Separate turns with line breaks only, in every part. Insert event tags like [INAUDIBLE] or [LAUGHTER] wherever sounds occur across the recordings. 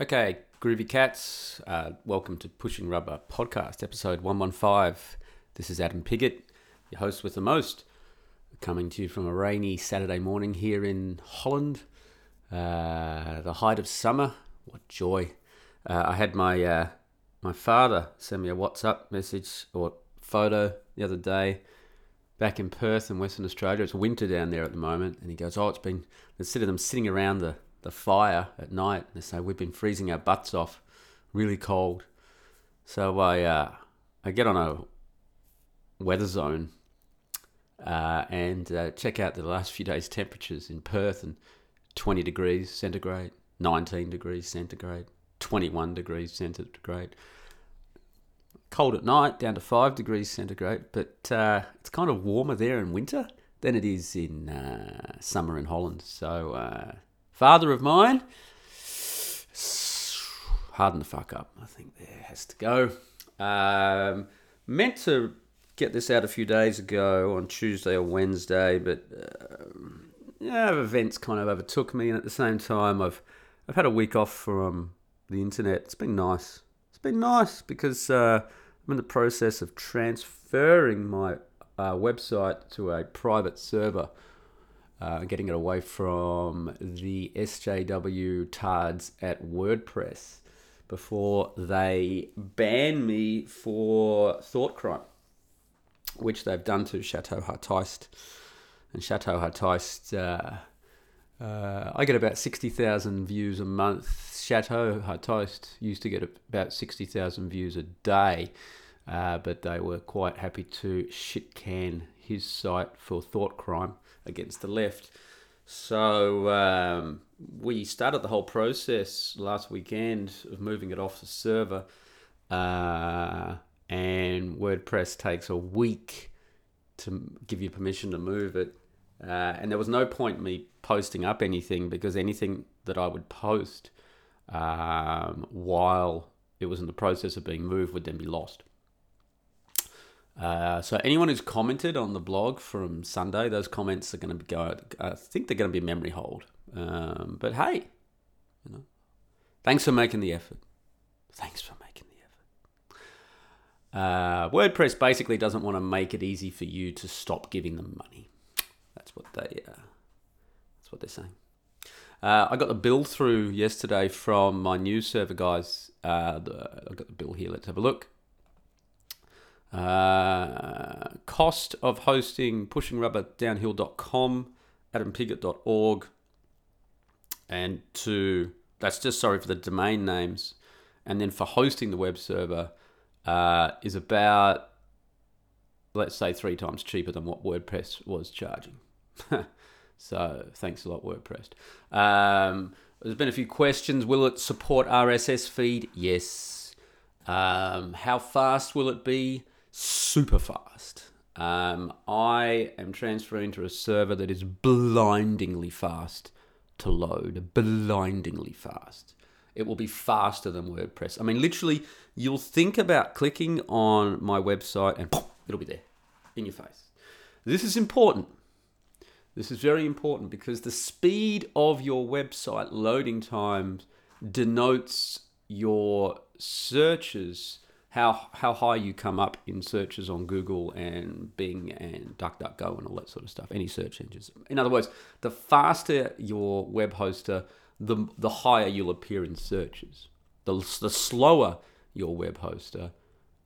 Okay, Groovy Cats, uh, welcome to Pushing Rubber Podcast, episode 115. This is Adam Piggott, your host with the most, coming to you from a rainy Saturday morning here in Holland. Uh, the height of summer, what joy. Uh, I had my uh, my father send me a WhatsApp message or photo the other day back in Perth in Western Australia. It's winter down there at the moment, and he goes, "Oh, it's been." Instead of them sitting around the the fire at night. They say we've been freezing our butts off, really cold. So I uh, I get on a weather zone uh, and uh, check out the last few days' temperatures in Perth and 20 degrees centigrade, 19 degrees centigrade, 21 degrees centigrade. Cold at night, down to 5 degrees centigrade, but uh, it's kind of warmer there in winter than it is in uh, summer in Holland. So uh, father of mine. Harden the fuck up. I think there has to go. Um, meant to get this out a few days ago on Tuesday or Wednesday, but um, yeah, events kind of overtook me, and at the same time, I've I've had a week off from the internet. It's been nice. It's been nice because uh, I'm in the process of transferring my uh, website to a private server uh, getting it away from the SJW tards at WordPress before they ban me for thought crime, which they've done to Chateau Heartiste. And Chateau Heartiste, uh, uh, I get about 60,000 views a month. Chateau Heartiste used to get about 60,000 views a day, uh, but they were quite happy to shit can his site for thought crime against the left. So um, we started the whole process last weekend of moving it off the server, uh, and WordPress takes a week to give you permission to move it. Uh, and there was no point me posting up anything because anything that I would post um, while it was in the process of being moved would then be lost. Uh, so anyone who's commented on the blog from Sunday, those comments are going to go. I think they're going to be memory hold. Um, but hey, you know, thanks for making the effort. Thanks for making the effort. Uh, WordPress basically doesn't want to make it easy for you to stop giving them money. That's what they. Uh, that's what they're saying. Uh, I got the bill through yesterday from my new server guys. Uh, I got the bill here. Let's have a look. Uh, cost of hosting pushingrubberdownhill.com, adampigott.org, and to that's just sorry for the domain names, and then for hosting the web server uh, is about let's say three times cheaper than what WordPress was charging. [LAUGHS] so thanks a lot, WordPress. Um, there's been a few questions. Will it support RSS feed? Yes. Um, how fast will it be? Super fast. Um, I am transferring to a server that is blindingly fast to load, blindingly fast. It will be faster than WordPress. I mean, literally, you'll think about clicking on my website and it'll be there in your face. This is important. This is very important because the speed of your website loading times denotes your searches how how high you come up in searches on Google and Bing and DuckDuckGo and all that sort of stuff. Any search engines. In other words, the faster your web hoster, the the higher you'll appear in searches. The the slower your web hoster,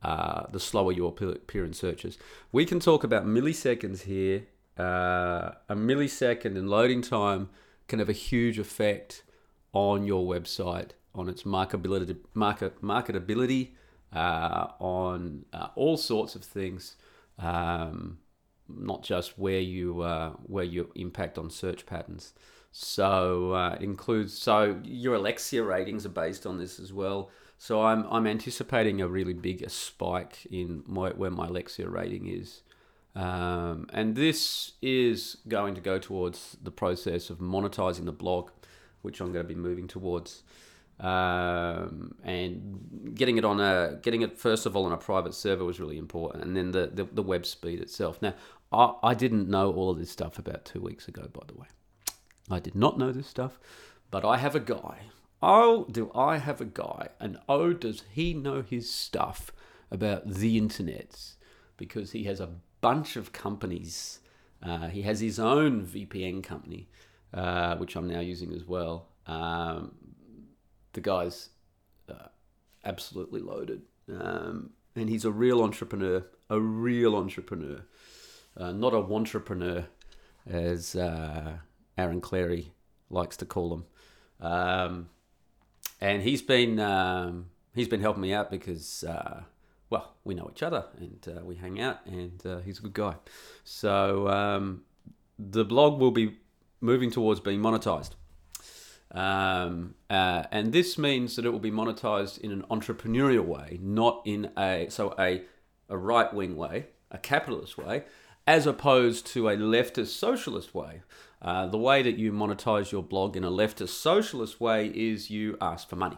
uh, the slower you'll appear in searches. We can talk about milliseconds here. Uh, a millisecond in loading time can have a huge effect on your website, on its marketability, market, marketability uh, on uh, all sorts of things, um, not just where you uh, where you impact on search patterns. So uh, it includes so your Alexa ratings are based on this as well. So I'm I'm anticipating a really big spike in my, where my Alexa rating is. Um, and this is going to go towards the process of monetizing the blog, which I'm going to be moving towards um, and getting it on a getting it first of all on a private server was really important, and then the the, the web speed itself. Now, I, I didn't know all of this stuff about two weeks ago, by the way. I did not know this stuff, but I have a guy oh, do I have a guy, and oh, does he know his stuff about the internet? Because he has a bunch of companies. Uh, he has his own VPN company, uh, which I'm now using as well. Um, the guy's uh, absolutely loaded. Um, and he's a real entrepreneur, a real entrepreneur, uh, not a entrepreneur, as uh, Aaron Clarey likes to call him. Um, and he's been um, he's been helping me out because uh, well we know each other and uh, we hang out, and uh, he's a good guy. So um, the blog will be moving towards being monetized. Um, uh, and this means that it will be monetized in an entrepreneurial way, not in a so a a right wing way, a capitalist way, as opposed to a leftist socialist way. Uh, the way that you monetize your blog in a leftist socialist way is you ask for money.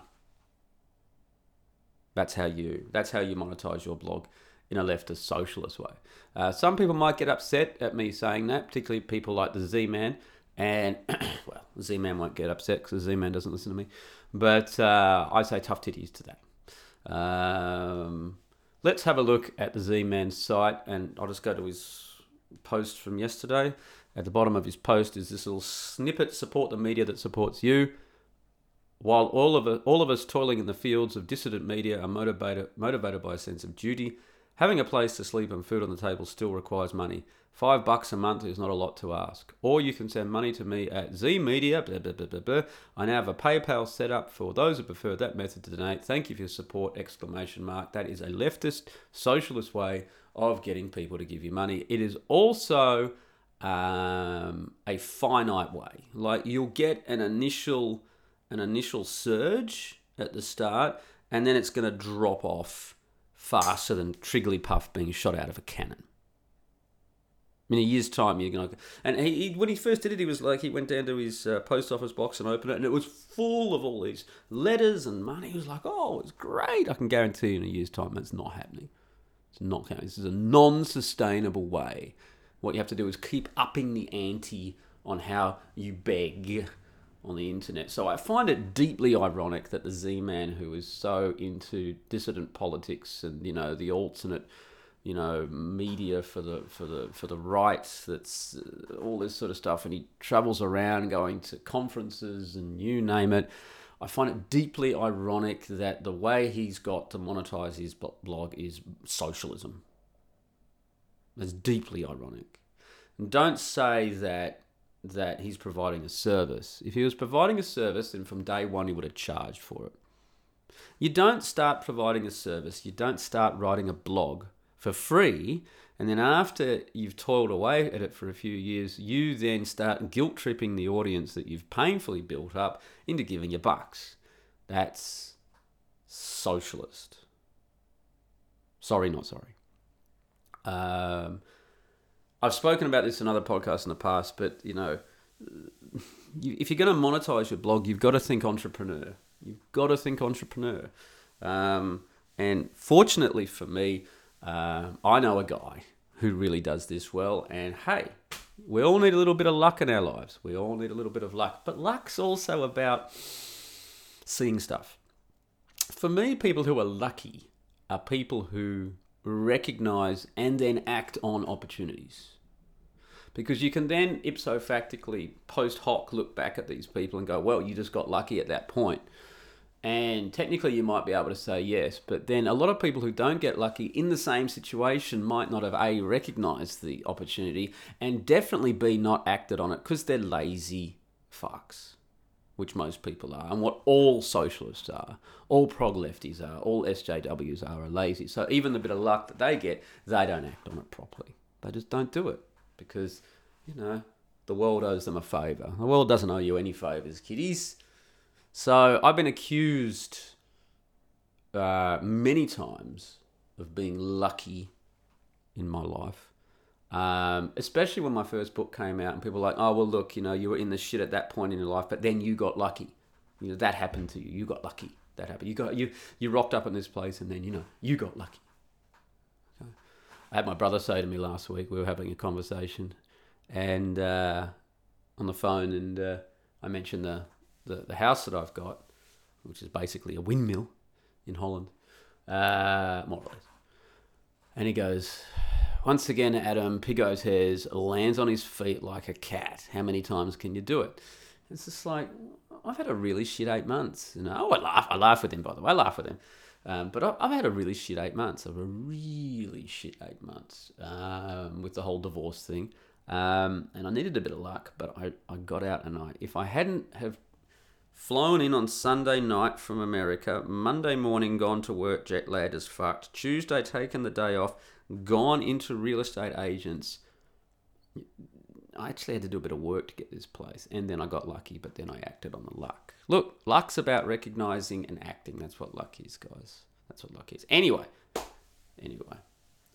That's how you that's how you monetize your blog in a leftist socialist way. Uh, some people might get upset at me saying that, particularly people like the Z Man and [CLEARS THROAT] well, Z Man won't get upset because Z Man doesn't listen to me. But uh, I say tough titties to that. Um, let's have a look at the Z Man site, and I'll just go to his post from yesterday. At the bottom of his post is this little snippet: "Support the media that supports you." While all of us, all of us toiling in the fields of dissident media are motivated motivated by a sense of duty, having a place to sleep and food on the table still requires money. Five bucks a month is not a lot to ask. Or you can send money to me at zmedia. Blah, blah, blah, blah, blah. I now have a PayPal set up for those who prefer that method to donate. Thank you for your support! Exclamation mark. That is a leftist, socialist way of getting people to give you money. It is also um, a finite way. Like you'll get an initial an initial surge at the start, and then it's going to drop off faster than Trigglypuff being shot out of a cannon in a year's time, you're gonna. And he, he, when he first did it, he was like, he went down to his uh, post office box and opened it, and it was full of all these letters and money. He was like, "Oh, it's great!" I can guarantee you, in a year's time, that's not happening. It's not happening. This is a non-sustainable way. What you have to do is keep upping the ante on how you beg on the internet. So I find it deeply ironic that the Z-Man, who is so into dissident politics and you know the alternate you know media for the for the for the rights that's uh, all this sort of stuff and he travels around going to conferences and you name it. I find it deeply ironic that the way he's got to monetize his blog is socialism. That's deeply ironic. And don't say that that he's providing a service. If he was providing a service then from day one he would have charged for it. You don't start providing a service you don't start writing a blog for free. And then after you've toiled away at it for a few years, you then start guilt tripping the audience that you've painfully built up into giving you bucks. That's socialist. Sorry, not sorry. Um, I've spoken about this in other podcasts in the past, but you know, if you're going to monetize your blog, you've got to think entrepreneur. You've got to think entrepreneur. Um, and fortunately for me, uh, I know a guy who really does this well, and hey, we all need a little bit of luck in our lives. We all need a little bit of luck, but luck's also about seeing stuff. For me, people who are lucky are people who recognize and then act on opportunities. Because you can then ipso factically, post hoc, look back at these people and go, well, you just got lucky at that point. And technically, you might be able to say yes, but then a lot of people who don't get lucky in the same situation might not have A, recognized the opportunity, and definitely B, not acted on it because they're lazy fucks, which most people are, and what all socialists are, all prog lefties are, all SJWs are, are lazy. So even the bit of luck that they get, they don't act on it properly. They just don't do it because, you know, the world owes them a favour. The world doesn't owe you any favours, kiddies. So I've been accused uh, many times of being lucky in my life. Um, especially when my first book came out and people were like, oh, well, look, you know, you were in the shit at that point in your life, but then you got lucky. You know, that happened to you. You got lucky. That happened. You got you you rocked up in this place and then, you know, you got lucky. I had my brother say to me last week, we were having a conversation and uh, on the phone and uh, I mentioned the the, the house that I've got, which is basically a windmill in Holland, uh, more or less. And he goes, once again, Adam Piggott's hairs lands on his feet like a cat. How many times can you do it? It's just like I've had a really shit eight months. You know, oh, I laugh. I laugh with him, by the way. I laugh with him. Um, but I've had a really shit eight months. I've a really shit eight months um, with the whole divorce thing. Um, and I needed a bit of luck, but I, I got out and I, if I hadn't have flown in on Sunday night from America, Monday morning gone to work jet lagged as fucked, Tuesday taken the day off, gone into real estate agents. I actually had to do a bit of work to get this place, and then I got lucky, but then I acted on the luck. Look, luck's about recognizing and acting. That's what luck is, guys. That's what luck is. Anyway, anyway.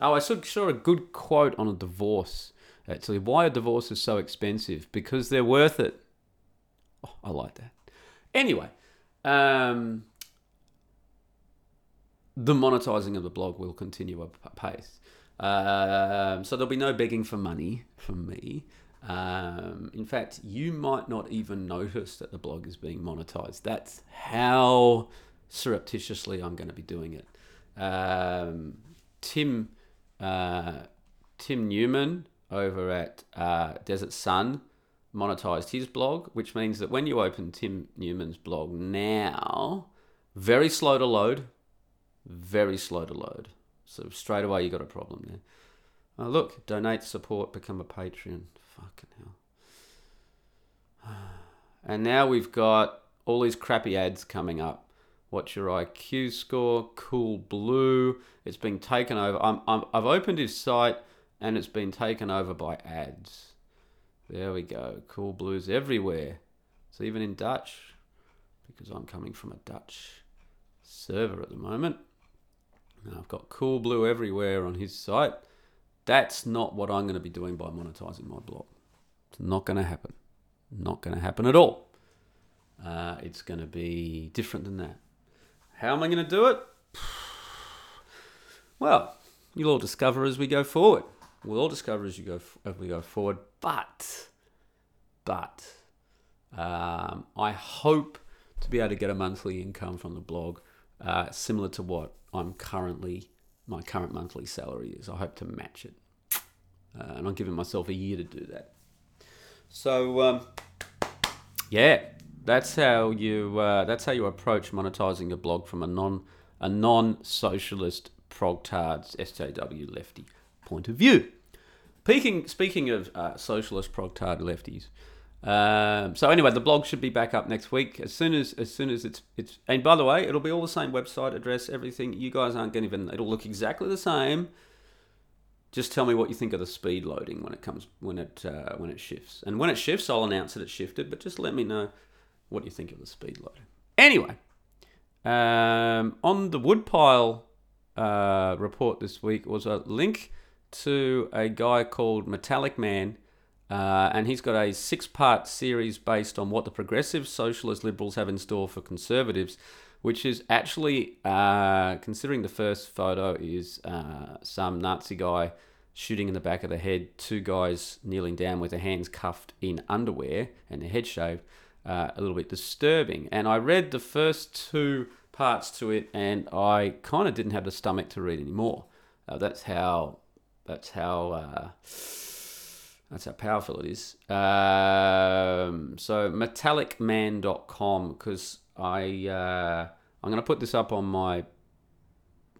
Oh, I saw, a good quote on a divorce. Actually, why a divorce is so expensive? Because they're worth it. Oh, I like that. Anyway, um, the monetizing of the blog will continue apace. Um, so there'll be no begging for money from me. Um, in fact, you might not even notice that the blog is being monetized. That's how surreptitiously I'm going to be doing it. Um, Tim uh, Tim Newman over at uh, Desert Sun monetized his blog, which means that when you open Tim Newman's blog now, very slow to load, very slow to load. So straight away you got a problem there. Oh, look, donate, support, become a Patreon. Fucking hell. [SIGHS] And now we've got all these crappy ads coming up. What's your IQ score? Coolblue. It's been taken over. I'm, I'm, I've opened his site and it's been taken over by ads. There we go. Coolblues everywhere. So even in Dutch because I'm coming from a Dutch server at the moment. I've got Coolblue everywhere on his site. That's not what I'm going to be doing by monetizing my blog. It's not going to happen. Not going to happen at all. Uh, it's going to be different than that. How am I going to do it? [SIGHS] Well, you'll all discover as we go forward. We'll all discover as you go as we go forward. But, but, um, I hope to be able to get a monthly income from the blog, uh, similar to what I'm currently my current monthly salary is. I hope to match it, uh, and I'm giving myself a year to do that. So, um, yeah, that's how you uh, that's how you approach monetizing your blog from a non a non socialist progtards SJW lefty point of view. Speaking speaking of uh, socialist progtard lefties. Um, so anyway, the blog should be back up next week as soon as as soon as it's it's. And by the way, it'll be all the same website address, everything. You guys aren't going to even. It'll look exactly the same. Just tell me what you think of the speed loading when it comes when it uh, when it shifts. And when it shifts, I'll announce that it shifted. But just let me know what you think of the speed loading. Anyway, um, on the Woodpile uh, report this week was a link to a guy called Metallic Man uh, and he's got a six part series based on what the progressive socialist liberals have in store for conservatives, which is actually, uh, considering the first photo is uh, some Nazi guy shooting in the back of the head, two guys kneeling down with their hands cuffed in underwear and their head shaved, uh, a little bit disturbing. And I read the first two parts to it, and I kind of didn't have the stomach to read anymore. Uh, that's how. That's how uh, that's how powerful it is. Um, so metallicman.com because I uh, I'm going to put this up on my.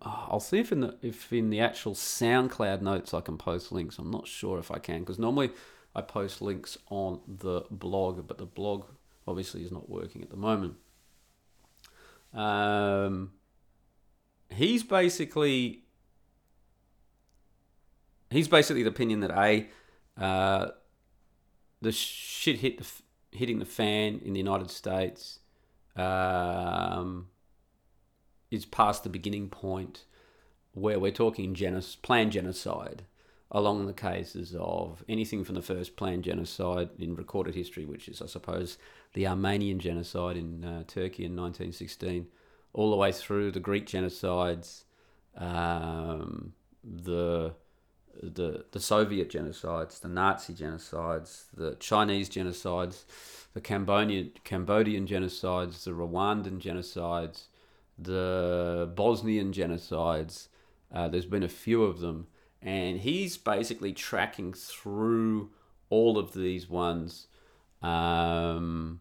I'll see if in the if in the actual SoundCloud notes I can post links. I'm not sure if I can because normally I post links on the blog, but the blog obviously is not working at the moment. Um, he's basically he's basically the opinion that a uh, the shit hit the hitting the fan in the United States um, is past the beginning point where we're talking genos- planned genocide along the cases of anything from the first planned genocide in recorded history, which is, I suppose, the Armenian genocide in uh, Turkey in 1916, all the way through the Greek genocides, um, the the the Soviet genocides, the Nazi genocides, the Chinese genocides, the Cambodian Cambodian genocides, the Rwandan genocides, the Bosnian genocides. Uh, there's been a few of them, and he's basically tracking through all of these ones. Um,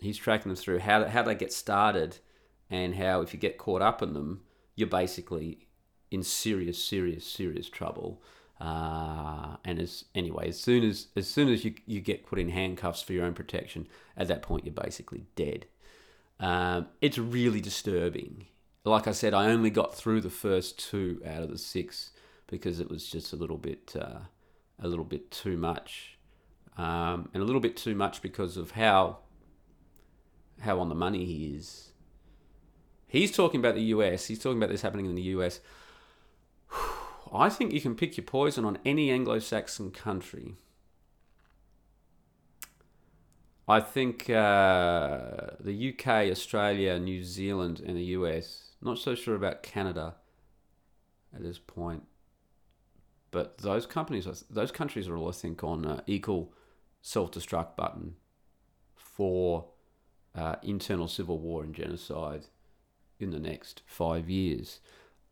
he's tracking them through how how they get started, and how if you get caught up in them, you're basically in serious, serious, serious trouble. Uh, and as anyway, as soon as as soon as you you get put in handcuffs for your own protection, at that point you're basically dead. Um, it's really disturbing. Like I said, I only got through the first two out of the six because it was just a little bit uh, a little bit too much, um, and a little bit too much because of how how on the money he is. He's talking about the US. He's talking about this happening in the US. I think you can pick your poison on any Anglo Saxon country. I think uh, the UK, Australia, New Zealand, and the US. Not so sure about Canada at this point, but those companies, those countries are all, I think, on uh, equal self-destruct button for uh, internal civil war and genocide in the next five years.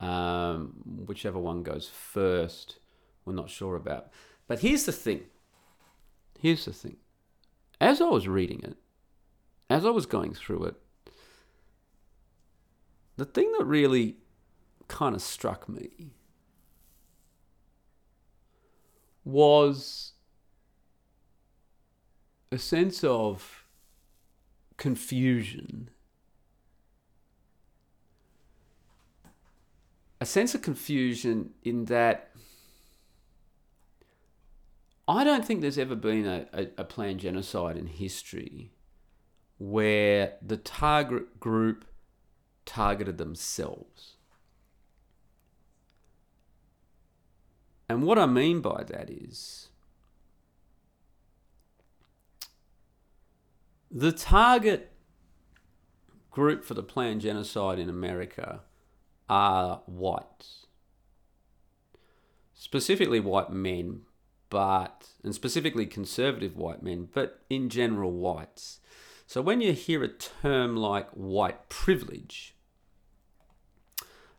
Um, whichever one goes first, we're not sure about. But here's the thing. Here's the thing. As I was reading it, as I was going through it, the thing that really kind of struck me was a sense of confusion a sense of confusion in that I don't think there's ever been a, a, a, planned genocide in history where the target group targeted themselves. And what I mean by that is the target group for the planned genocide in America are whites, specifically white men, but and specifically conservative white men, but in general whites. So when you hear a term like white privilege,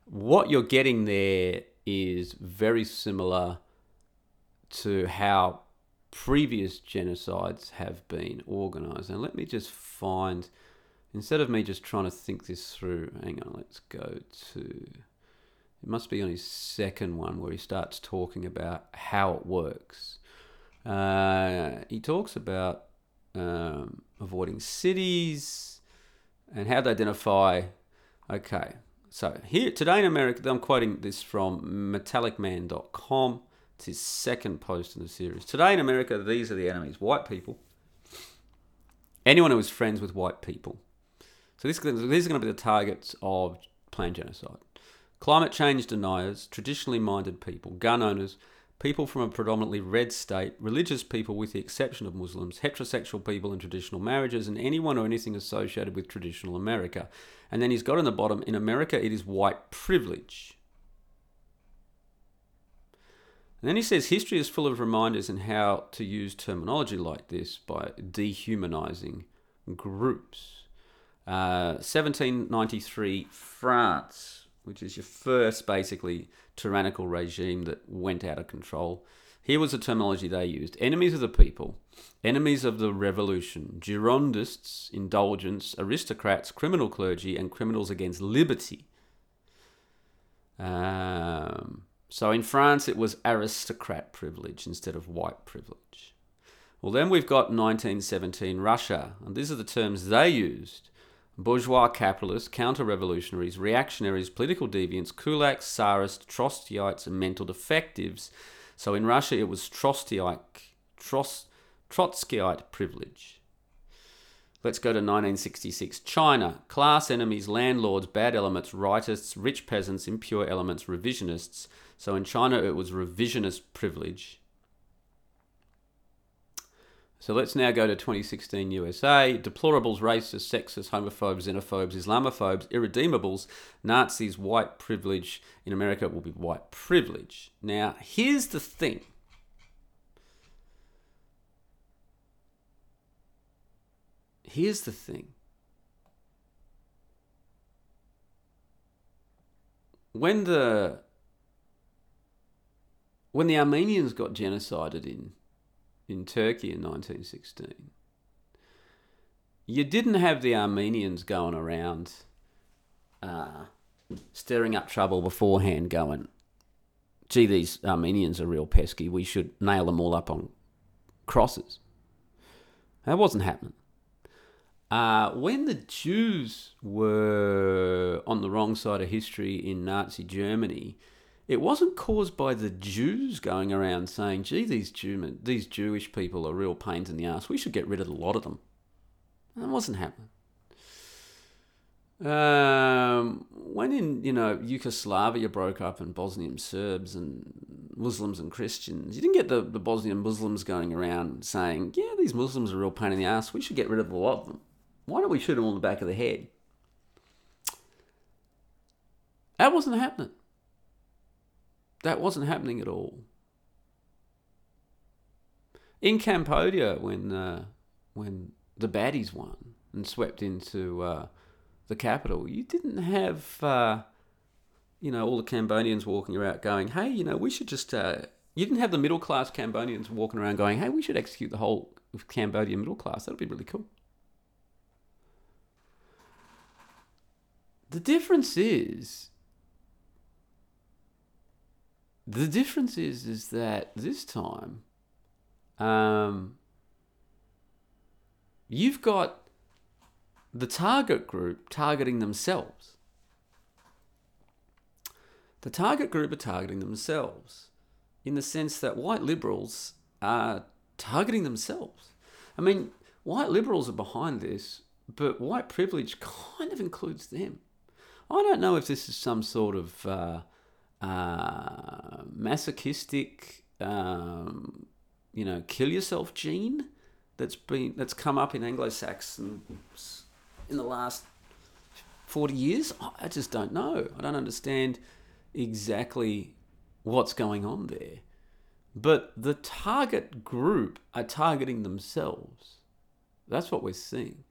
what you're getting there is very similar to how previous genocides have been organized. And let me just find Instead of me just trying to think this through, hang on, let's go to. It must be on his second one where he starts talking about how it works. Uh, he talks about um, avoiding cities and how to identify. Okay, so here today in America, I'm quoting this from metallicman.com. It's his second post in the series. Today in America, these are the enemies white people, anyone who is friends with white people. So this, these are going to be the targets of planned genocide. Climate change deniers, traditionally minded people, gun owners, people from a predominantly red state, religious people with the exception of Muslims, heterosexual people in traditional marriages, and anyone or anything associated with traditional America. And then he's got in the bottom, in America it is white privilege. And then he says history is full of reminders in how to use terminology like this by dehumanizing groups. 1793 uh, France, which is your first basically tyrannical regime that went out of control. Here was the terminology they used enemies of the people, enemies of the revolution, Girondists, indulgence, aristocrats, criminal clergy, and criminals against liberty. Um, so in France, it was aristocrat privilege instead of white privilege. Well, then we've got 1917 Russia, and these are the terms they used bourgeois capitalists, counter revolutionaries, reactionaries, political deviants, kulaks, tsarists, Trotskyites, and mental defectives. So in Russia, it was Trotskyite, Trotskyite privilege. Let's go to 1966. China. Class enemies, landlords, bad elements, rightists, rich peasants, impure elements, revisionists. So in China, it was revisionist privilege. So let's now go to 2016 USA. Deplorables, racists, sexists, homophobes, xenophobes, Islamophobes, irredeemables, Nazis, white privilege. In America, will be white privilege. Now, here's the thing. here's the thing. When the when the Armenians got genocided in in Turkey in 1916, you didn't have the Armenians going around uh, stirring up trouble beforehand, going, gee, these Armenians are real pesky. We should nail them all up on crosses. That wasn't happening. Uh, when the Jews were on the wrong side of history in Nazi Germany, it wasn't caused by the Jews going around saying, gee, these, Jew- these Jewish people are real pains in the ass. We should get rid of a lot of them. That wasn't happening. Um, when in you know Yugoslavia broke up and Bosnian Serbs and Muslims and Christians, you didn't get the, the Bosnian Muslims going around saying, "Yeah, these Muslims are a real pain in the ass. We should get rid of a lot of them. Why don't we shoot them on the back of the head?" That wasn't happening. That wasn't happening at all. In Cambodia, when uh, when the baddies won and swept into uh, the capital, you didn't have, uh, you know, all the Cambodians walking around going, hey, you know, we should just, uh, you didn't have the middle class Cambodians walking around going, hey, we should execute the whole Cambodian middle class. That'd be really cool. The difference is, the difference is, is that this time, um, you've got the target group targeting themselves. The target group are targeting themselves in the sense that white liberals are targeting themselves. I mean, white liberals are behind this, but white privilege kind of includes them. I don't know if this is some sort of uh, uh, masochistic, um, you know, kill yourself gene that's been that's come up in Anglo-Saxon in the last 40 years? I just don't know. I don't understand exactly what's going on there. But the target group are targeting themselves. That's what we're seeing.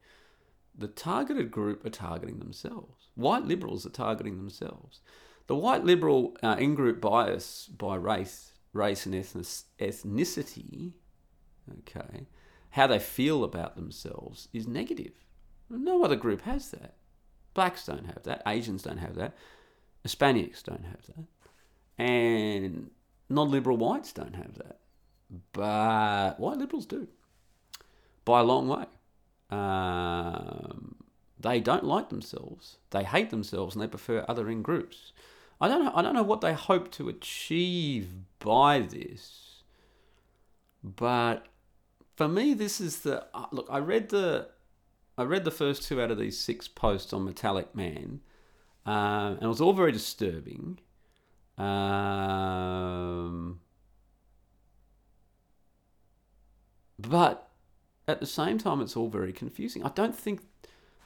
The targeted group are targeting themselves. White liberals are targeting themselves. The white liberal uh, in-group bias by race, race and ethnicity, okay, how they feel about themselves is negative. No other group has that. Blacks don't have that. Asians don't have that. Hispanics don't have that. And non liberal whites don't have that. But white liberals do. By a long way. Um, they don't like themselves. They hate themselves and they prefer other in groups. I don't know, I don't know what they hope to achieve by this. But for me, this is the uh, look. I read the I read the first two out of these six posts on Metallic Man, um, and it was all very disturbing. Um, but at the same time, it's all very confusing. I don't think,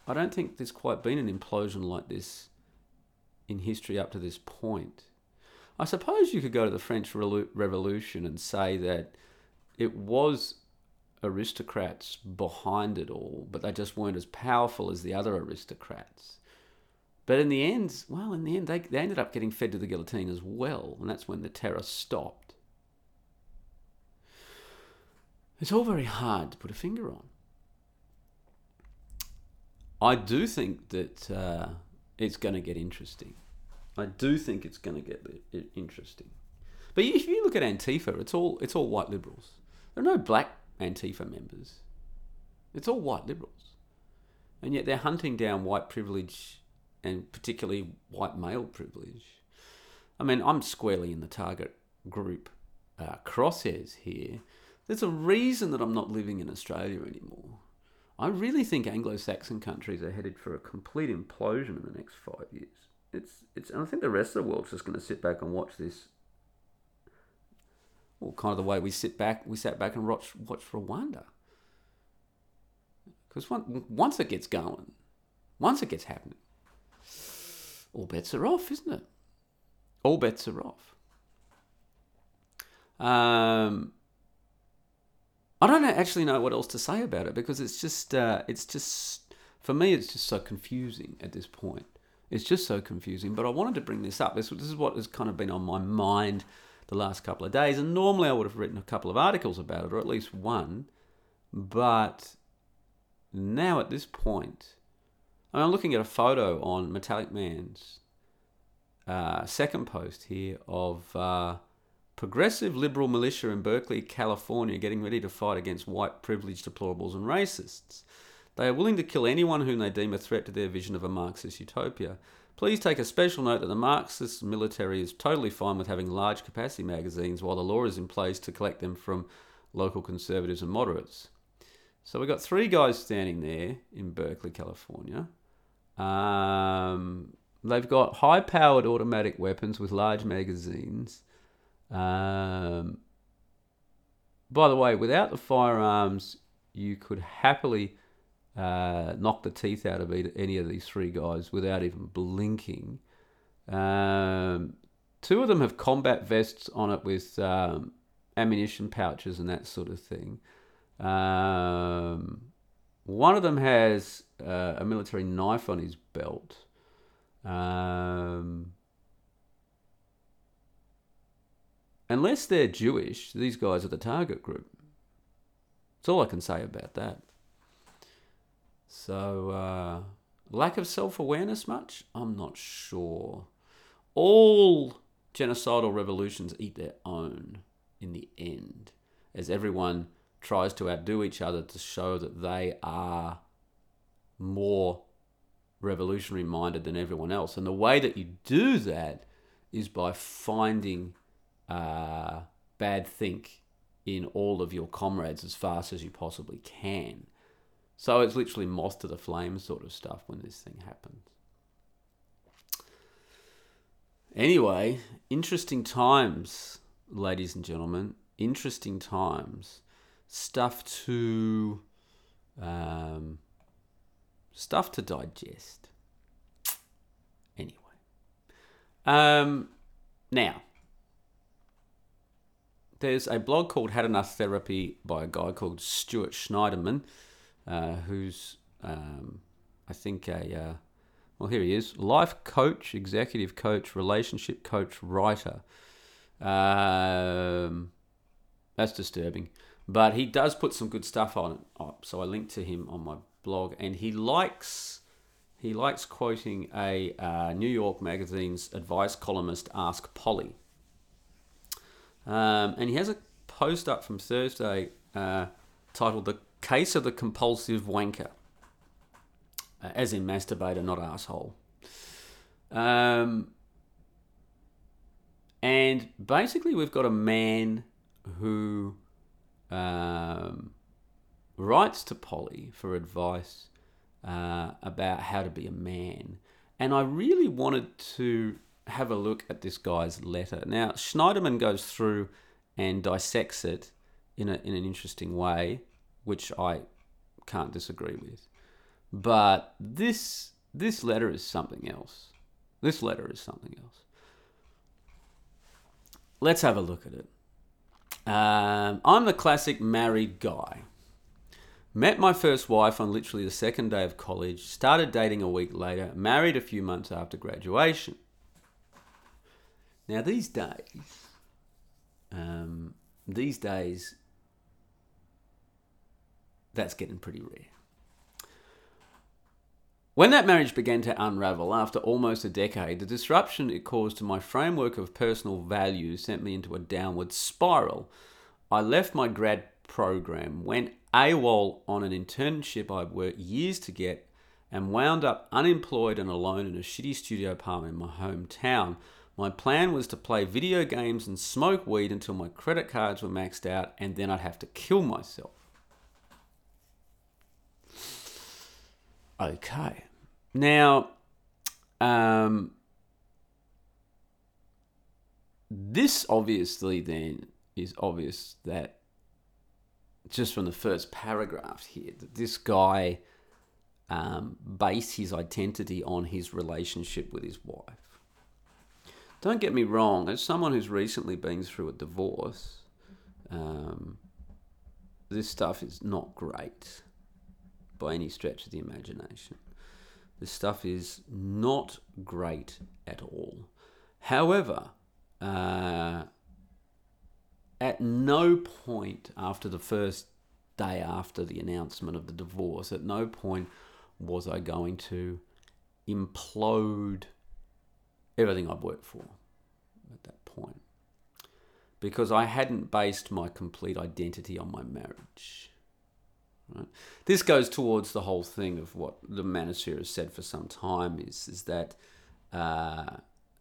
I don't think there's quite been an implosion like this in history up to this point. I suppose you could go to the French Revolution and say that it was aristocrats behind it all, but they just weren't as powerful as the other aristocrats. But in the end, well, in the end, they, they ended up getting fed to the guillotine as well, and that's when the terror stopped. It's all very hard to put a finger on. I do think that uh, it's going to get interesting. I do think it's going to get interesting. But if you look at Antifa, it's all it's all white liberals. There are no black Antifa members. It's all white liberals. And yet they're hunting down white privilege and particularly white male privilege. I mean, I'm squarely in the target group uh, crosshairs here. There's a reason that I'm not living in Australia anymore. I really think Anglo-Saxon countries are headed for a complete implosion in the next five years. It's, it's, and I think the rest of the world's just going to sit back and watch this well, kind of the way we sit back, we sat back and watch watch Rwanda. Because once it gets going, once it gets happening, all bets are off, isn't it? All bets are off. Um, I don't actually know what else to say about it because it's just uh, it's just for me it's just so confusing at this point. It's just so confusing. But I wanted to bring this up. This, this is what has kind of been on my mind the last couple of days. And normally I would have written a couple of articles about it, or at least one. But now at this point, I am looking at a photo on Metallic Man's uh, second post here of uh, progressive liberal militia in Berkeley, California, getting ready to fight against white privileged deplorables and racists. They are willing to kill anyone whom they deem a threat to their vision of a Marxist utopia. Please take a special note that the Marxist military is totally fine with having large capacity magazines while the law is in place to collect them from local conservatives and moderates. So we've got three guys standing there in Berkeley, California. Um, they've got high powered automatic weapons with large magazines. Um, by the way, without the firearms, you could happily uh, knock the teeth out of any of these three guys without even blinking. Um, two of them have combat vests on it with um, ammunition pouches and that sort of thing. Um, one of them has uh, a military knife on his belt. Um, unless they're Jewish, these guys are the target group. That's all I can say about that. So, uh, lack of self awareness much? I'm not sure. All genocidal revolutions eat their own in the end, as everyone tries to outdo each other to show that they are more revolutionary minded than everyone else. And the way that you do that is by finding uh, bad think in all of your comrades as fast as you possibly can. So it's literally moth to the flame sort of stuff when this thing happens. Anyway, interesting times, ladies and gentlemen. Interesting times. Stuff to um, stuff to digest. Anyway, um, now there's a blog called Had Enough Therapy by a guy called Stuart Schneiderman uh, who's, um, I think, a, uh, well, here he is life coach, executive coach, relationship coach, writer. Um, that's disturbing. But he does put some good stuff on it up. So I linked to him on my blog, and he likes he likes quoting a uh, New York Magazine's advice columnist, Ask Polly. Um, and he has a post up from Thursday uh, titled "The Case of the compulsive wanker, uh, as in masturbator, not asshole. Um, and basically, we've got a man who um, writes to Polly for advice uh, about how to be a man. And I really wanted to have a look at this guy's letter. Now, Schneiderman goes through and dissects it in, a, in an interesting way which I can't disagree with. But this this letter is something else. This letter is something else. Let's have a look at it. Um, I'm the classic married guy. Met my first wife on literally the second day of college, started dating a week later, married a few months after graduation. Now, these days, um, these days, that's getting pretty rare. When that marriage began to unravel after almost a decade, the disruption it caused to my framework of personal values sent me into a downward spiral. I left my grad program, went AWOL on an internship I'd worked years to get, and wound up unemployed and alone in a shitty studio apartment in my hometown. My plan was to play video games and smoke weed until my credit cards were maxed out, and then I'd have to kill myself. Okay. Now, um, this obviously then is obvious that just from the first paragraph here that this guy um, based his identity on his relationship with his wife. Don't get me wrong, as someone who's recently been through a divorce, um, this stuff is not great by any stretch of the imagination. This stuff is not great at all. However, uh, at no point after the first day after the announcement of the divorce, at no point was I going to implode everything I've worked for at that point. Because I hadn't based my complete identity on my marriage. Right? This goes towards the whole thing of what the manosphere has said for some time is, is that uh,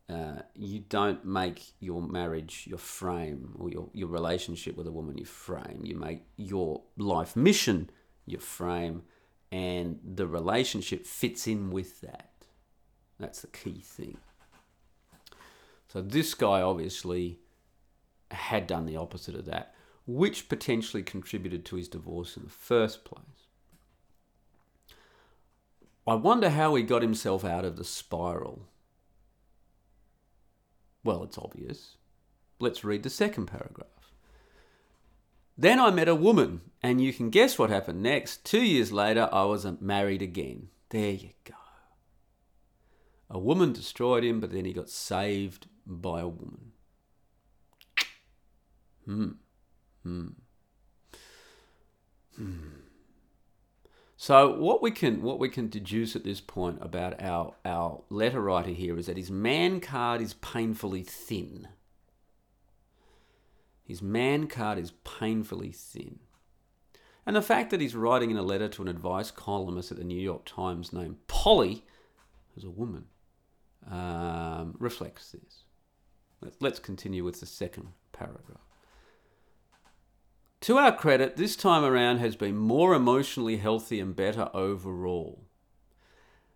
uh, you don't make your marriage your frame or your, your relationship with a woman your frame. You make your life mission your frame, and the relationship fits in with that. That's the key thing. So this guy obviously had done the opposite of that, which potentially contributed to his divorce in the first place. I wonder how he got himself out of the spiral well, it's obvious. Let's read the second paragraph. Then I met a woman, and you can guess what happened next. Two years later, I was married again. There you go. A woman destroyed him, but then he got saved by a woman. Hmm. Hmm. Hmm. So what we can what we can deduce at this point about our our letter writer here is that his man card is painfully thin. His man card is painfully thin. And the fact that he's writing in a letter to an advice columnist at the New York Times named Polly, who's a woman, um, reflects this. Let's continue with the second paragraph. To our credit, this time around has been more emotionally healthy and better overall.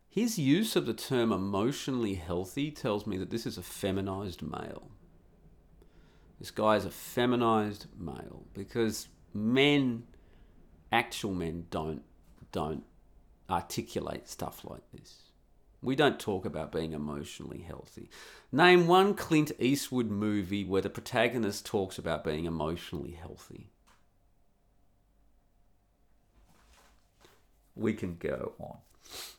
His use of the term emotionally healthy tells me that this is a feminized male. This guy is a feminized male because men, actual men, don't don't articulate stuff like this. We don't talk about being emotionally healthy. Name one Clint Eastwood movie where the protagonist talks about being emotionally healthy. we can go on.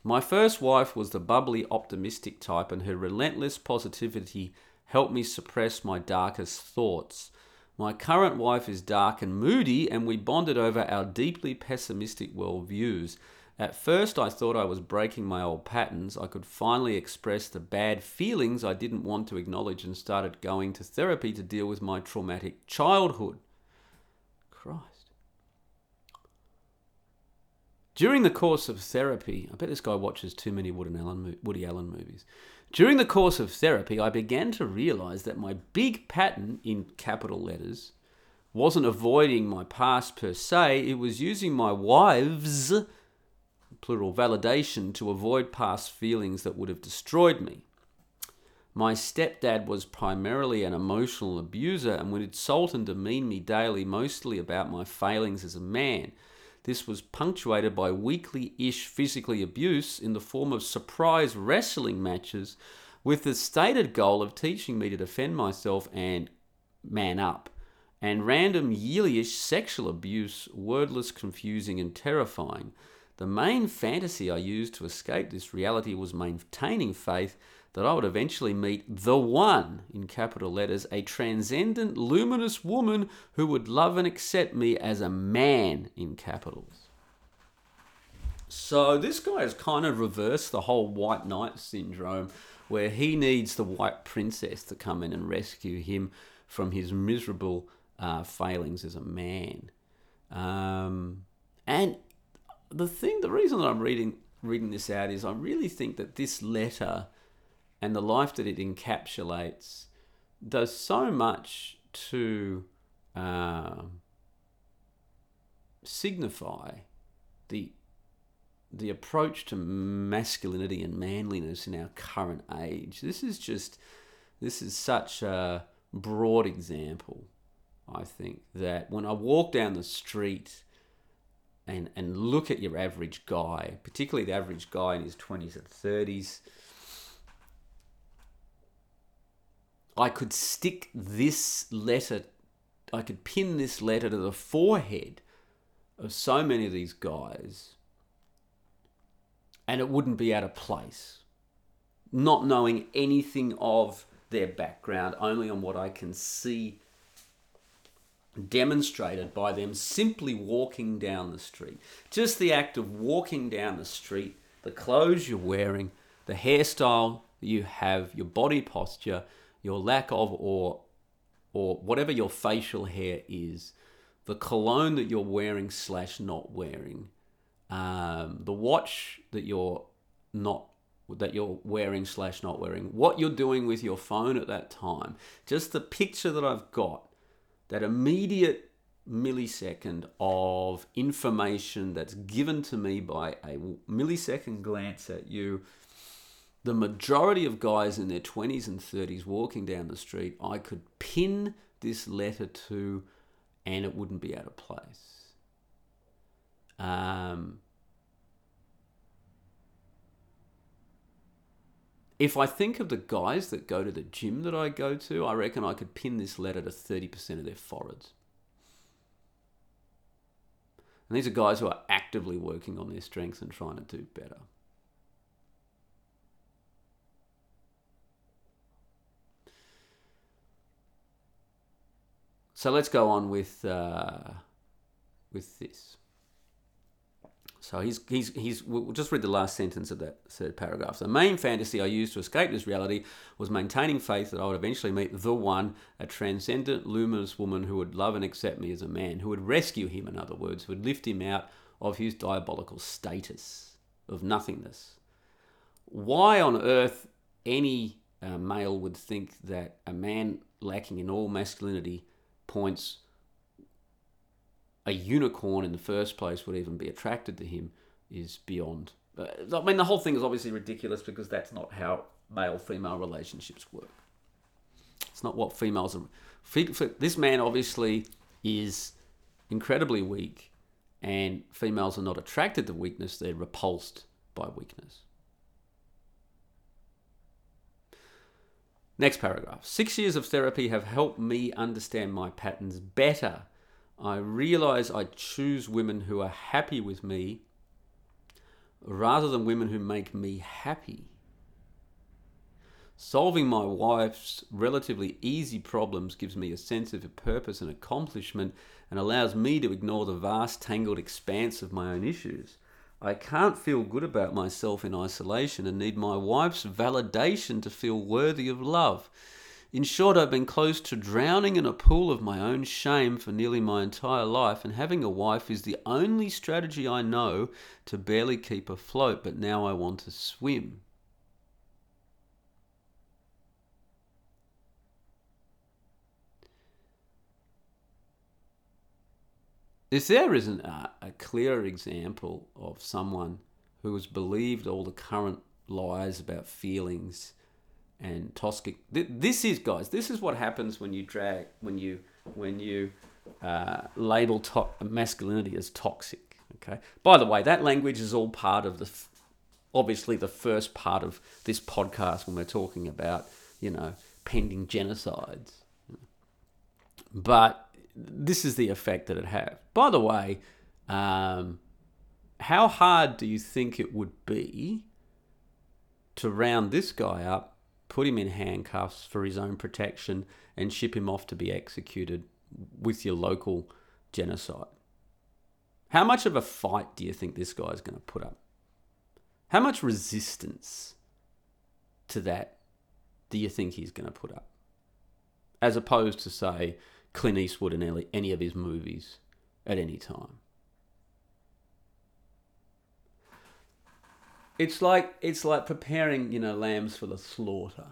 My first wife was the bubbly, optimistic type, and her relentless positivity helped me suppress my darkest thoughts. My current wife is dark and moody, and we bonded over our deeply pessimistic worldviews. At first, I thought I was breaking my old patterns. I could finally express the bad feelings I didn't want to acknowledge and started going to therapy to deal with my traumatic childhood. Christ. During the course of therapy, I bet this guy watches too many Woody Allen, Woody Allen movies. During the course of therapy, I began to realize that my big pattern in capital letters wasn't avoiding my past per se, it was using my wives, plural validation, to avoid past feelings that would have destroyed me. My stepdad was primarily an emotional abuser and would insult and demean me daily, mostly about my failings as a man. This was punctuated by weekly ish physically abuse in the form of surprise wrestling matches with the stated goal of teaching me to defend myself and man up, and random yearly ish sexual abuse, wordless, confusing, and terrifying. The main fantasy I used to escape this reality was maintaining faith that I would eventually meet the one, in capital letters, a transcendent, luminous woman who would love and accept me as a man, in capitals. So this guy has kind of reversed the whole white knight syndrome, where he needs the white princess to come in and rescue him from his miserable uh, failings as a man. Um, and the thing, the reason that I'm reading reading this out is I really think that this letter and the life that it encapsulates does so much to uh, signify the the approach to masculinity and manliness in our current age. This is just this is such a broad example. I think that when I walk down the street and and look at your average guy, particularly the average guy in his twenties and thirties I could stick this letter, I could pin this letter to the forehead of so many of these guys, and it wouldn't be out of place. Not knowing anything of their background, only on what I can see demonstrated by them simply walking down the street. Just the act of walking down the street, the clothes you're wearing, the hairstyle you have, your body posture, your lack of or or whatever your facial hair is, the cologne that you're wearing slash not wearing, um, the watch that you're not that you're wearing slash not wearing, what you're doing with your phone at that time, just the picture that I've got, that immediate millisecond of information that's given to me by a millisecond glance at you the majority of guys in their 20s and 30s walking down the street, I could pin this letter to and it wouldn't be out of place. Um, if I think of the guys that go to the gym that I go to, I reckon I could pin this letter to 30% of their foreheads. And these are guys who are actively working on their strengths and trying to do better. So let's go on with uh, with this. So he's, he's, he's, we'll just read the last sentence of that third paragraph. The main fantasy I used to escape this reality was maintaining faith that I would eventually meet the one, a transcendent, luminous woman who would love and accept me as a man, who would rescue him, in other words, who would lift him out of his diabolical status of nothingness. Why on earth any uh, male would think that a man lacking in all masculinity points a unicorn in the first place would even be attracted to him is beyond. Uh, I mean, the whole thing is obviously ridiculous because that's not how male female relationships work. It's not what females are. This man obviously is incredibly weak, and females are not attracted to weakness, they're repulsed by weakness. Next paragraph. Six years of therapy have helped me understand my patterns better. I realize I choose women who are happy with me rather than women who make me happy. Solving my wife's relatively easy problems gives me a sense of purpose and accomplishment and allows me to ignore the vast, tangled expanse of my own issues. I can't feel good about myself in isolation and need my wife's validation to feel worthy of love. In short, I've been close to drowning in a pool of my own shame for nearly my entire life, and having a wife is the only strategy I know to barely keep afloat, but now I want to swim. if there isn't a, a clear example of someone who has believed all the current lies about feelings and toxic this is guys this is what happens when you drag when you when you uh, label to- masculinity as toxic okay? By the way that language is all part of the obviously the first part of this podcast when we're talking about you know pending genocides. But this is the effect that it had. By the way, um, how hard do you think it would be to round this guy up, put him in handcuffs for his own protection, and ship him off to be executed with your local genocide? How much of a fight do you think this guy is going to put up? How much resistance to that do you think he's going to put up? As opposed to, say, Clint Eastwood in any of his movies at any time. It's like it's like preparing, you know, lambs for the slaughter.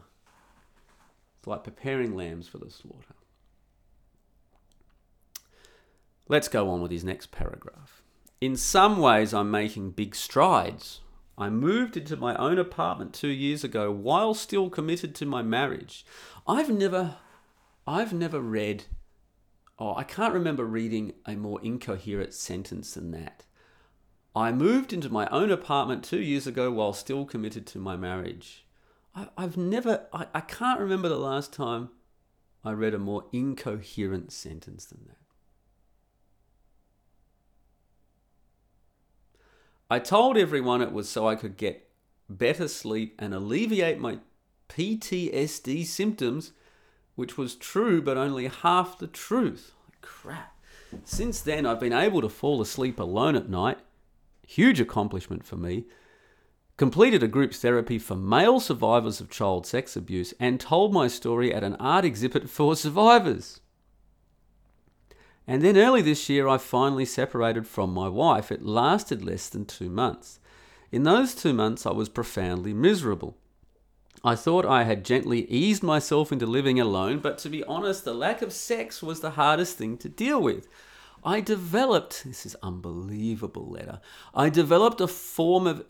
It's like preparing lambs for the slaughter. Let's go on with his next paragraph. In some ways, I'm making big strides. I moved into my own apartment two years ago while still committed to my marriage. I've never, I've never read Oh, I can't remember reading a more incoherent sentence than that. I moved into my own apartment two years ago while still committed to my marriage. I, have never, I, I can't remember the last time I read a more incoherent sentence than that. I told everyone it was so I could get better sleep and alleviate my PTSD symptoms, which was true, but only half the truth. Crap. Since then, I've been able to fall asleep alone at night. Huge accomplishment for me. Completed a group therapy for male survivors of child sex abuse and told my story at an art exhibit for survivors. And then early this year, I finally separated from my wife. It lasted less than two months. In those two months, I was profoundly miserable. I thought I had gently eased myself into living alone, but to be honest, the lack of sex was the hardest thing to deal with. I developed, this is unbelievable letter, I developed a form of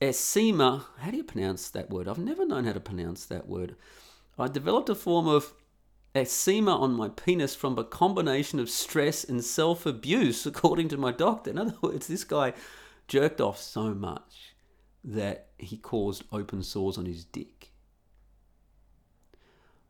eczema. How do you pronounce that word? I've never known how to pronounce that word. I developed a form of eczema on my penis from a combination of stress and self abuse, [LAUGHS] according to my doctor. In other words, this guy jerked off so much that he caused open sores on his dick.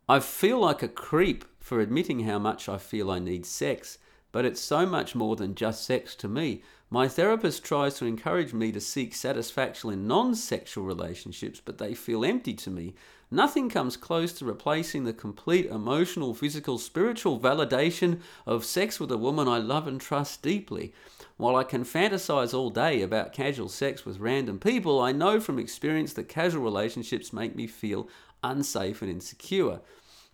I feel like a creep for admitting how much I feel I need sex, but it's so much more than just sex to me. My therapist tries to encourage me to seek satisfaction in non sexual relationships, but they feel empty to me. Nothing comes close to replacing the complete emotional, physical, spiritual validation of sex with a woman I love and trust deeply. While I can fantasize all day about casual sex with random people, I know from experience that casual relationships make me feel unsafe and insecure.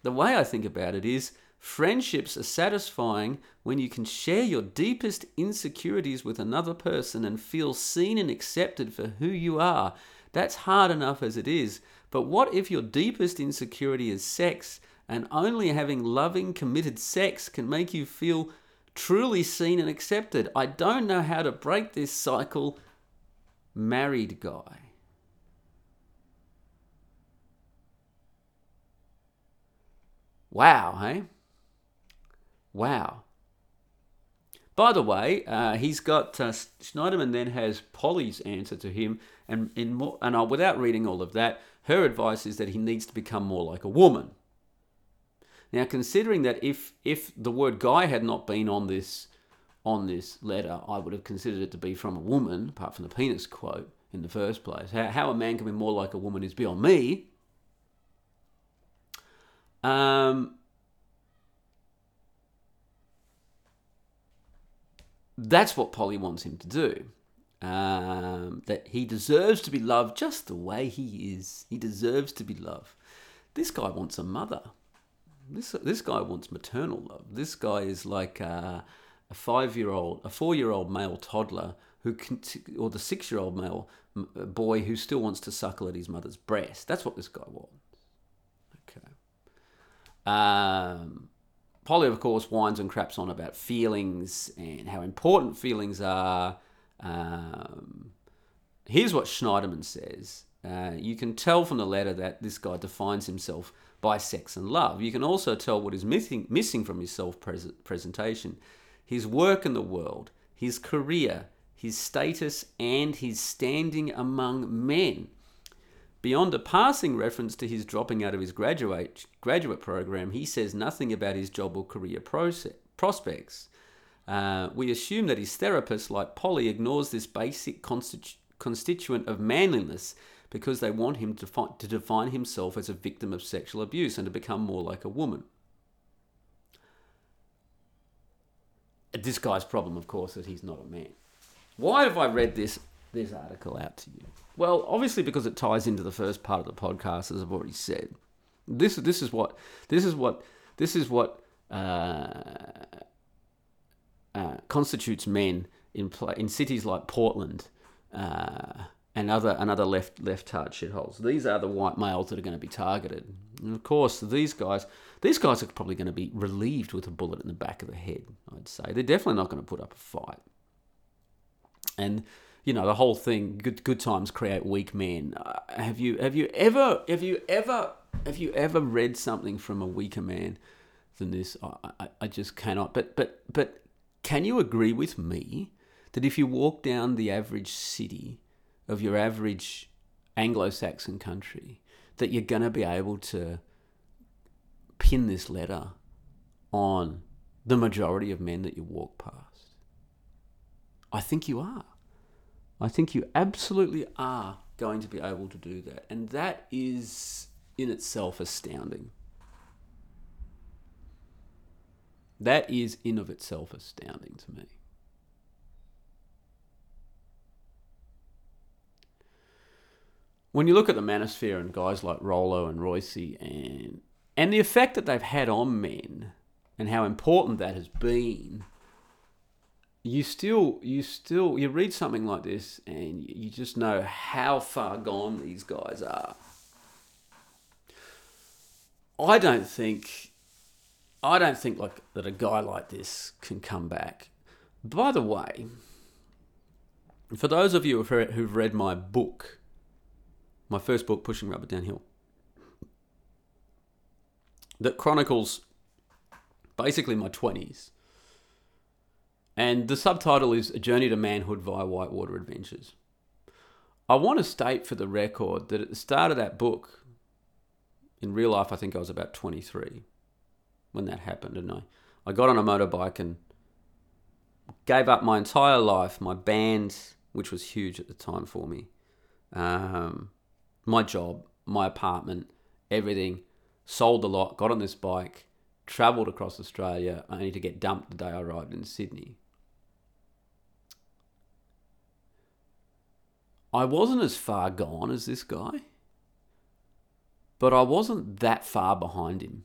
The way I think about it is friendships are satisfying when you can share your deepest insecurities with another person and feel seen and accepted for who you are. That's hard enough as it is. But what if your deepest insecurity is sex and only having loving, committed sex can make you feel truly seen and accepted? I don't know how to break this cycle. Married guy. Wow, hey? Wow. By the way, uh, he's got uh, Schneiderman then has Polly's answer to him, and in more, and without reading all of that, her advice is that he needs to become more like a woman. Now, considering that if if the word guy had not been on this on this letter, I would have considered it to be from a woman, apart from the penis quote in the first place. How, how a man can be more like a woman is beyond me. Um, that's what Polly wants him to do. Um, that he deserves to be loved just the way he is. He deserves to be loved. This guy wants a mother. This this guy wants maternal love. This guy is like a, a five year old, a four year old male toddler who can, or the six year old male boy who still wants to suckle at his mother's breast. That's what this guy wants. Okay. Um, Polly, of course, whines and craps on about feelings and how important feelings are. Um, here's what Schneiderman says. Uh, you can tell from the letter that this guy defines himself by sex and love. You can also tell what is missing, missing from his self presentation his work in the world, his career, his status, and his standing among men. Beyond a passing reference to his dropping out of his graduate, graduate program, he says nothing about his job or career prospects. Uh, we assume that his therapist, like Polly, ignores this basic constitu- constituent of manliness because they want him to, fi- to define himself as a victim of sexual abuse and to become more like a woman. This guy's problem, of course, is that he's not a man. Why have I read this this article out to you? Well, obviously because it ties into the first part of the podcast, as I've already said. This this is what this is what this is what uh, uh, constitutes men in play, in cities like Portland uh, and other and other left left hard shitholes. These are the white males that are going to be targeted, and of course these guys these guys are probably going to be relieved with a bullet in the back of the head. I'd say they're definitely not going to put up a fight, and you know the whole thing good good times create weak men. Uh, have you have you ever have you ever have you ever read something from a weaker man than this? I, I, I just cannot. But but but can you agree with me that if you walk down the average city of your average anglo-saxon country that you're going to be able to pin this letter on the majority of men that you walk past? I think you are I think you absolutely are going to be able to do that. And that is in itself astounding. That is in of itself astounding to me. When you look at the manosphere and guys like Rollo and Royce and and the effect that they've had on men and how important that has been, you still you still you read something like this and you just know how far gone these guys are. I don't think I don't think like that a guy like this can come back. By the way, for those of you who've read my book, my first book, Pushing Rubber Downhill, that chronicles basically my 20s. And the subtitle is A Journey to Manhood via Whitewater Adventures. I want to state for the record that at the start of that book, in real life, I think I was about 23 when that happened. And I, I got on a motorbike and gave up my entire life, my band, which was huge at the time for me, um, my job, my apartment, everything, sold a lot, got on this bike, travelled across Australia only to get dumped the day I arrived in Sydney. I wasn't as far gone as this guy, but I wasn't that far behind him.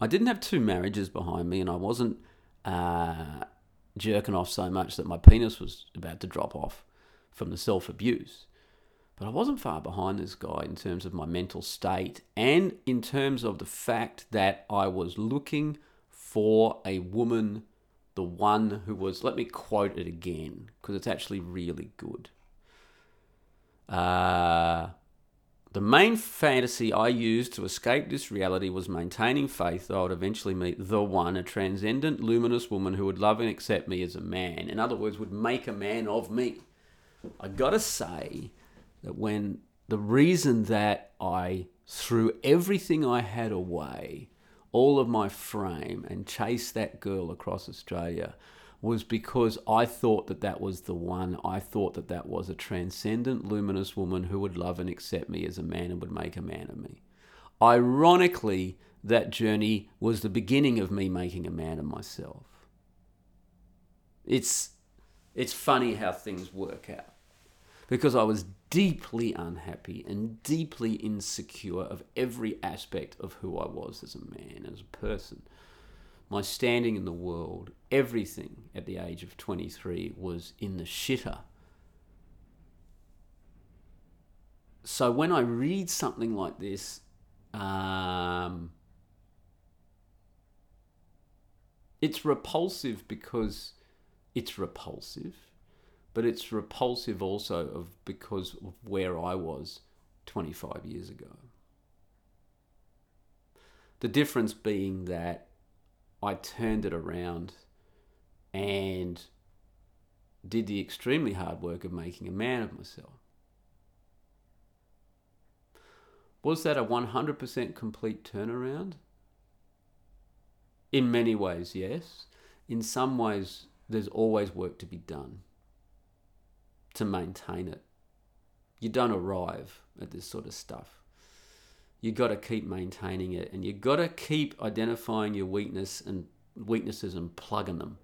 I didn't have two marriages behind me, and I wasn't uh, jerking off so much that my penis was about to drop off from the self abuse. But I wasn't far behind this guy in terms of my mental state and in terms of the fact that I was looking for a woman, the one who was, let me quote it again, because it's actually really good. Uh, the main fantasy I used to escape this reality was maintaining faith that I would eventually meet the one, a transcendent, luminous woman who would love and accept me as a man. In other words, would make a man of me. I gotta say that when the reason that I threw everything I had away, all of my frame, and chased that girl across Australia was because I thought that that was the one. I thought that that was a transcendent, luminous woman who would love and accept me as a man and would make a man of me. Ironically, that journey was the beginning of me making a man of myself. It's, it's funny how things work out because I was deeply unhappy and deeply insecure of every aspect of who I was as a man, as a person my standing in the world, everything at the age of 23 was in the shitter. So when I read something like this, um, it's repulsive because it's repulsive, but it's repulsive also of because of where I was 25 years ago. The difference being that I turned it around and did the extremely hard work of making a man of myself. Was that a 100% complete turnaround? In many ways, yes. In some ways, there's always work to be done to maintain it. You don't arrive at this sort of stuff you got to keep maintaining it and you got to keep identifying your weakness and weaknesses and plugging them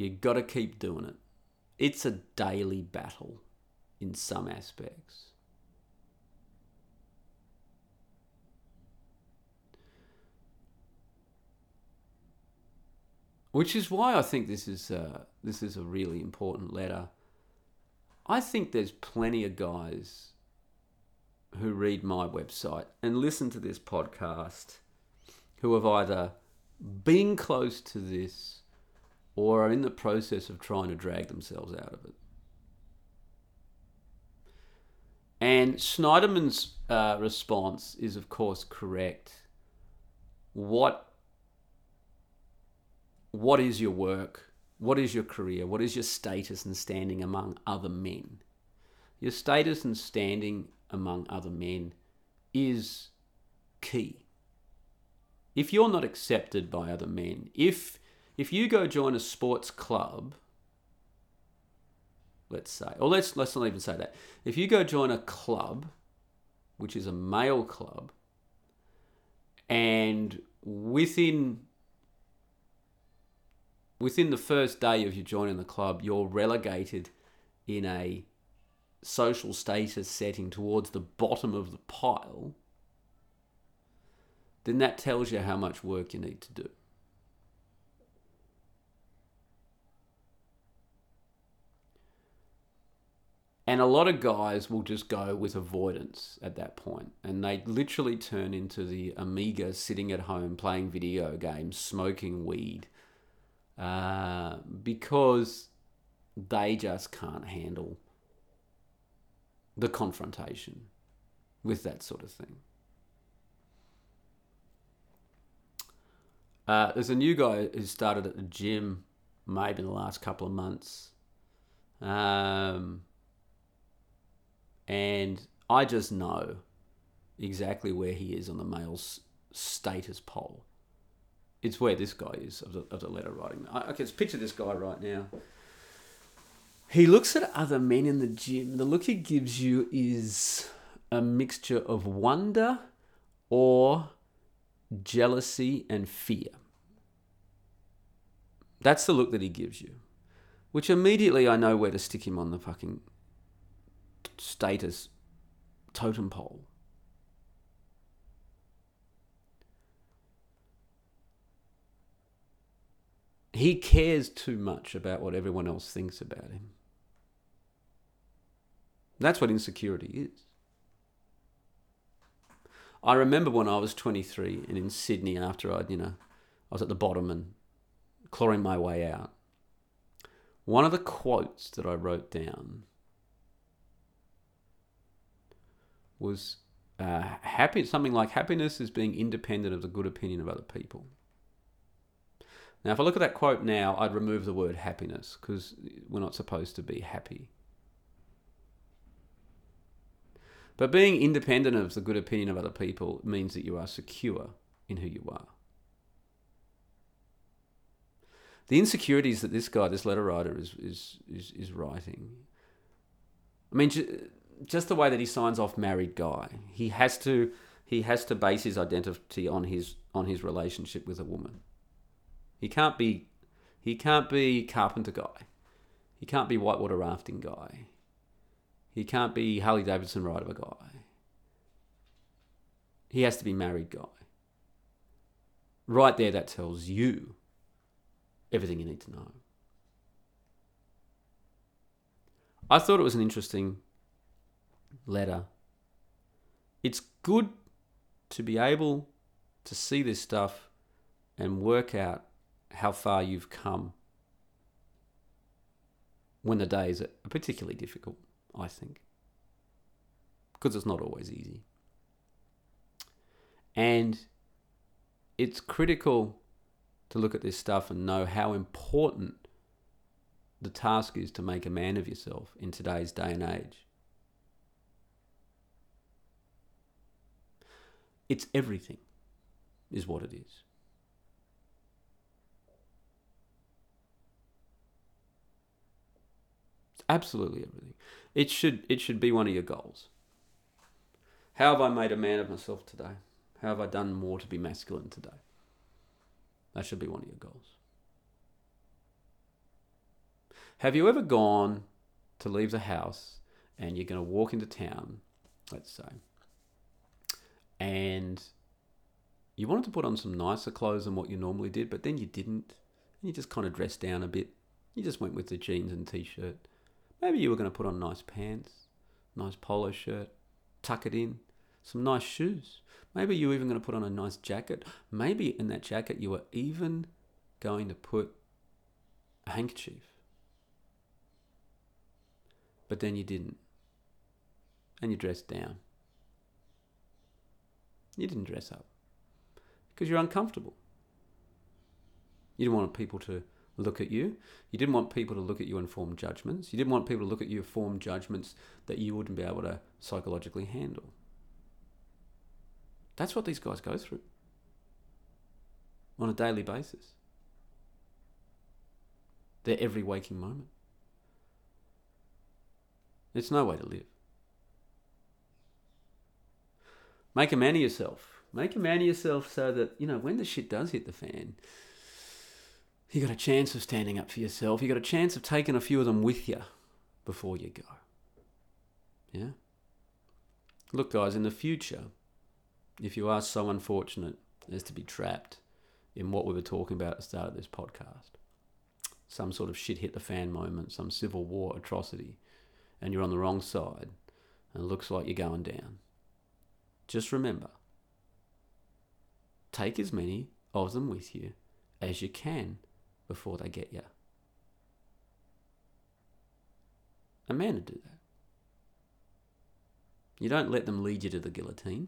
you got to keep doing it it's a daily battle in some aspects which is why I think this is uh, this is a really important letter. I think there's plenty of guys who read my website and listen to this podcast who have either been close to this or are in the process of trying to drag themselves out of it. And Schneiderman's uh, response is, of course, correct. What what is your work? What is your career? What is your status and standing among other men? Your status and standing among other men is key. If you're not accepted by other men, if if you go join a sports club let's say, or let's let's not even say that. If you go join a club, which is a male club, and within within the first day of you joining the club, you're relegated in a social status setting towards the bottom of the pile, then that tells you how much work you need to do. And a lot of guys will just go with avoidance at that point, and they literally turn into the omega sitting at home playing video games, smoking weed, uh, because they just can't handle the confrontation with that sort of thing. Uh, there's a new guy who started at the gym maybe in the last couple of months. Um, and I just know exactly where he is on the male's status poll. It's where this guy is of the, of the letter writing. I, can picture this guy right now. He looks at other men in the gym. The look he gives you is a mixture of wonder or jealousy and fear. That's the look that he gives you. Which immediately I know where to stick him on the fucking status totem pole. He cares too much about what everyone else thinks about him. That's what insecurity is. I remember when I was 23 and in Sydney after I'd, you know, I was at the bottom and clawing my way out. One of the quotes that I wrote down was uh, happy, something like happiness is being independent of the good opinion of other people. Now, if I look at that quote now, I'd remove the word happiness because we're not supposed to be happy. But being independent of the good opinion of other people means that you are secure in who you are. The insecurities that this guy, this letter writer, is is is, is writing. I mean, just the way that he signs off married guy, he has to he has to base his identity on his on his relationship with a woman. He can't be he can't be carpenter guy. He can't be whitewater rafting guy. He can't be Harley Davidson rider guy. He has to be married guy. Right there, that tells you everything you need to know. I thought it was an interesting letter. It's good to be able to see this stuff and work out how far you've come when the days are particularly difficult. I think. Because it's not always easy. And it's critical to look at this stuff and know how important the task is to make a man of yourself in today's day and age. It's everything, is what it is. It's absolutely everything. It should it should be one of your goals. How have I made a man of myself today? How have I done more to be masculine today? That should be one of your goals. Have you ever gone to leave the house and you're going to walk into town, let's say, and you wanted to put on some nicer clothes than what you normally did, but then you didn't, and you just kind of dressed down a bit. You just went with the jeans and t shirt. Maybe you were going to put on nice pants, nice polo shirt, tuck it in, some nice shoes. Maybe you were even going to put on a nice jacket. Maybe in that jacket you were even going to put a handkerchief. But then you didn't. And you dressed down. You didn't dress up because you're uncomfortable. You didn't want people to look at you. You didn't want people to look at you and form judgments. You didn't want people to look at you and form judgments that you wouldn't be able to psychologically handle. That's what these guys go through on a daily basis. Their every waking moment. It's no way to live. Make a man of yourself. Make a man of yourself so that, you know, when the shit does hit the fan, you got a chance of standing up for yourself. You got a chance of taking a few of them with you before you go. Yeah? Look, guys, in the future, if you are so unfortunate as to be trapped in what we were talking about at the start of this podcast, some sort of shit hit the fan moment, some civil war atrocity, and you're on the wrong side, and it looks like you're going down, just remember take as many of them with you as you can before they get you. A man would do that. You don't let them lead you to the guillotine.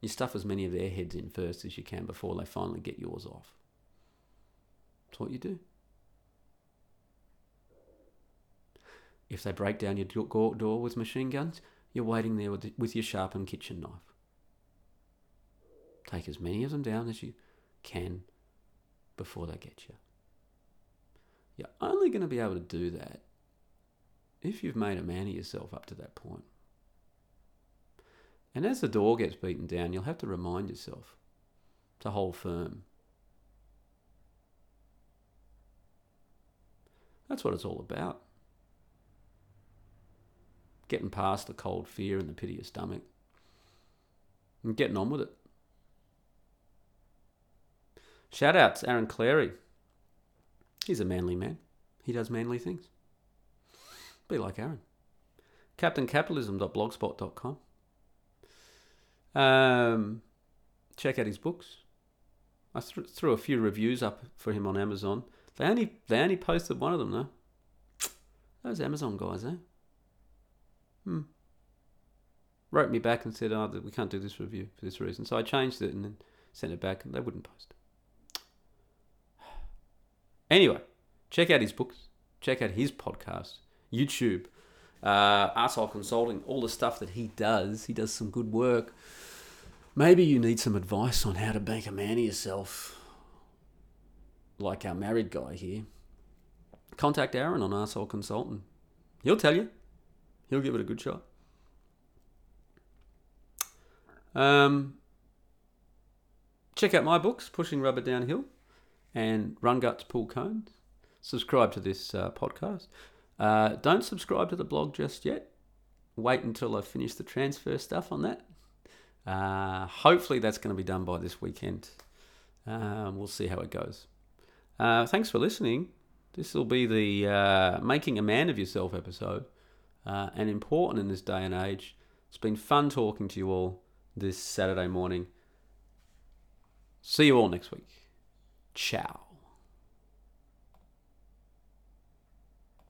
You stuff as many of their heads in first as you can before they finally get yours off. That's what you do. If they break down your door with machine guns, you're waiting there with, with your sharpened kitchen knife. Take as many of them down as you can before they get you. You're only going to be able to do that if you've made a man of yourself up to that point. And as the door gets beaten down, you'll have to remind yourself to hold firm. That's what it's all about. Getting past the cold fear and the pit of your stomach and getting on with it. Shout out to Aaron Clarey. He's a manly man. He does manly things. Be like Aaron. CaptainCapitalism.blogspot.com. Um, check out his books. I th- threw a few reviews up for him on Amazon. They only they only posted one of them though. Those Amazon guys, eh? Hmm. Wrote me back and said, "Oh, we can't do this review for this reason." So I changed it and then sent it back, and they wouldn't post. [SIGHS] Anyway, check out his books. Check out his podcast, YouTube, uh, Arsehole Consulting, all the stuff that he does. He does some good work. Maybe you need some advice on how to make a man of yourself, like our married guy here. Contact Aaron on Arsehole Consulting. He'll tell you. He'll give it a good shot. Um, check out my books, Pushing Rubber Downhill and Run Guts Pull Cones. Subscribe to this uh, podcast. Uh, don't subscribe to the blog just yet. Wait until I finish the transfer stuff on that. Uh, hopefully, that's going to be done by this weekend. Um, we'll see how it goes. Uh, thanks for listening. This will be the uh, Making a Man of Yourself episode, uh, and important in this day and age. It's been fun talking to you all this Saturday morning. See you all next week. Ciao.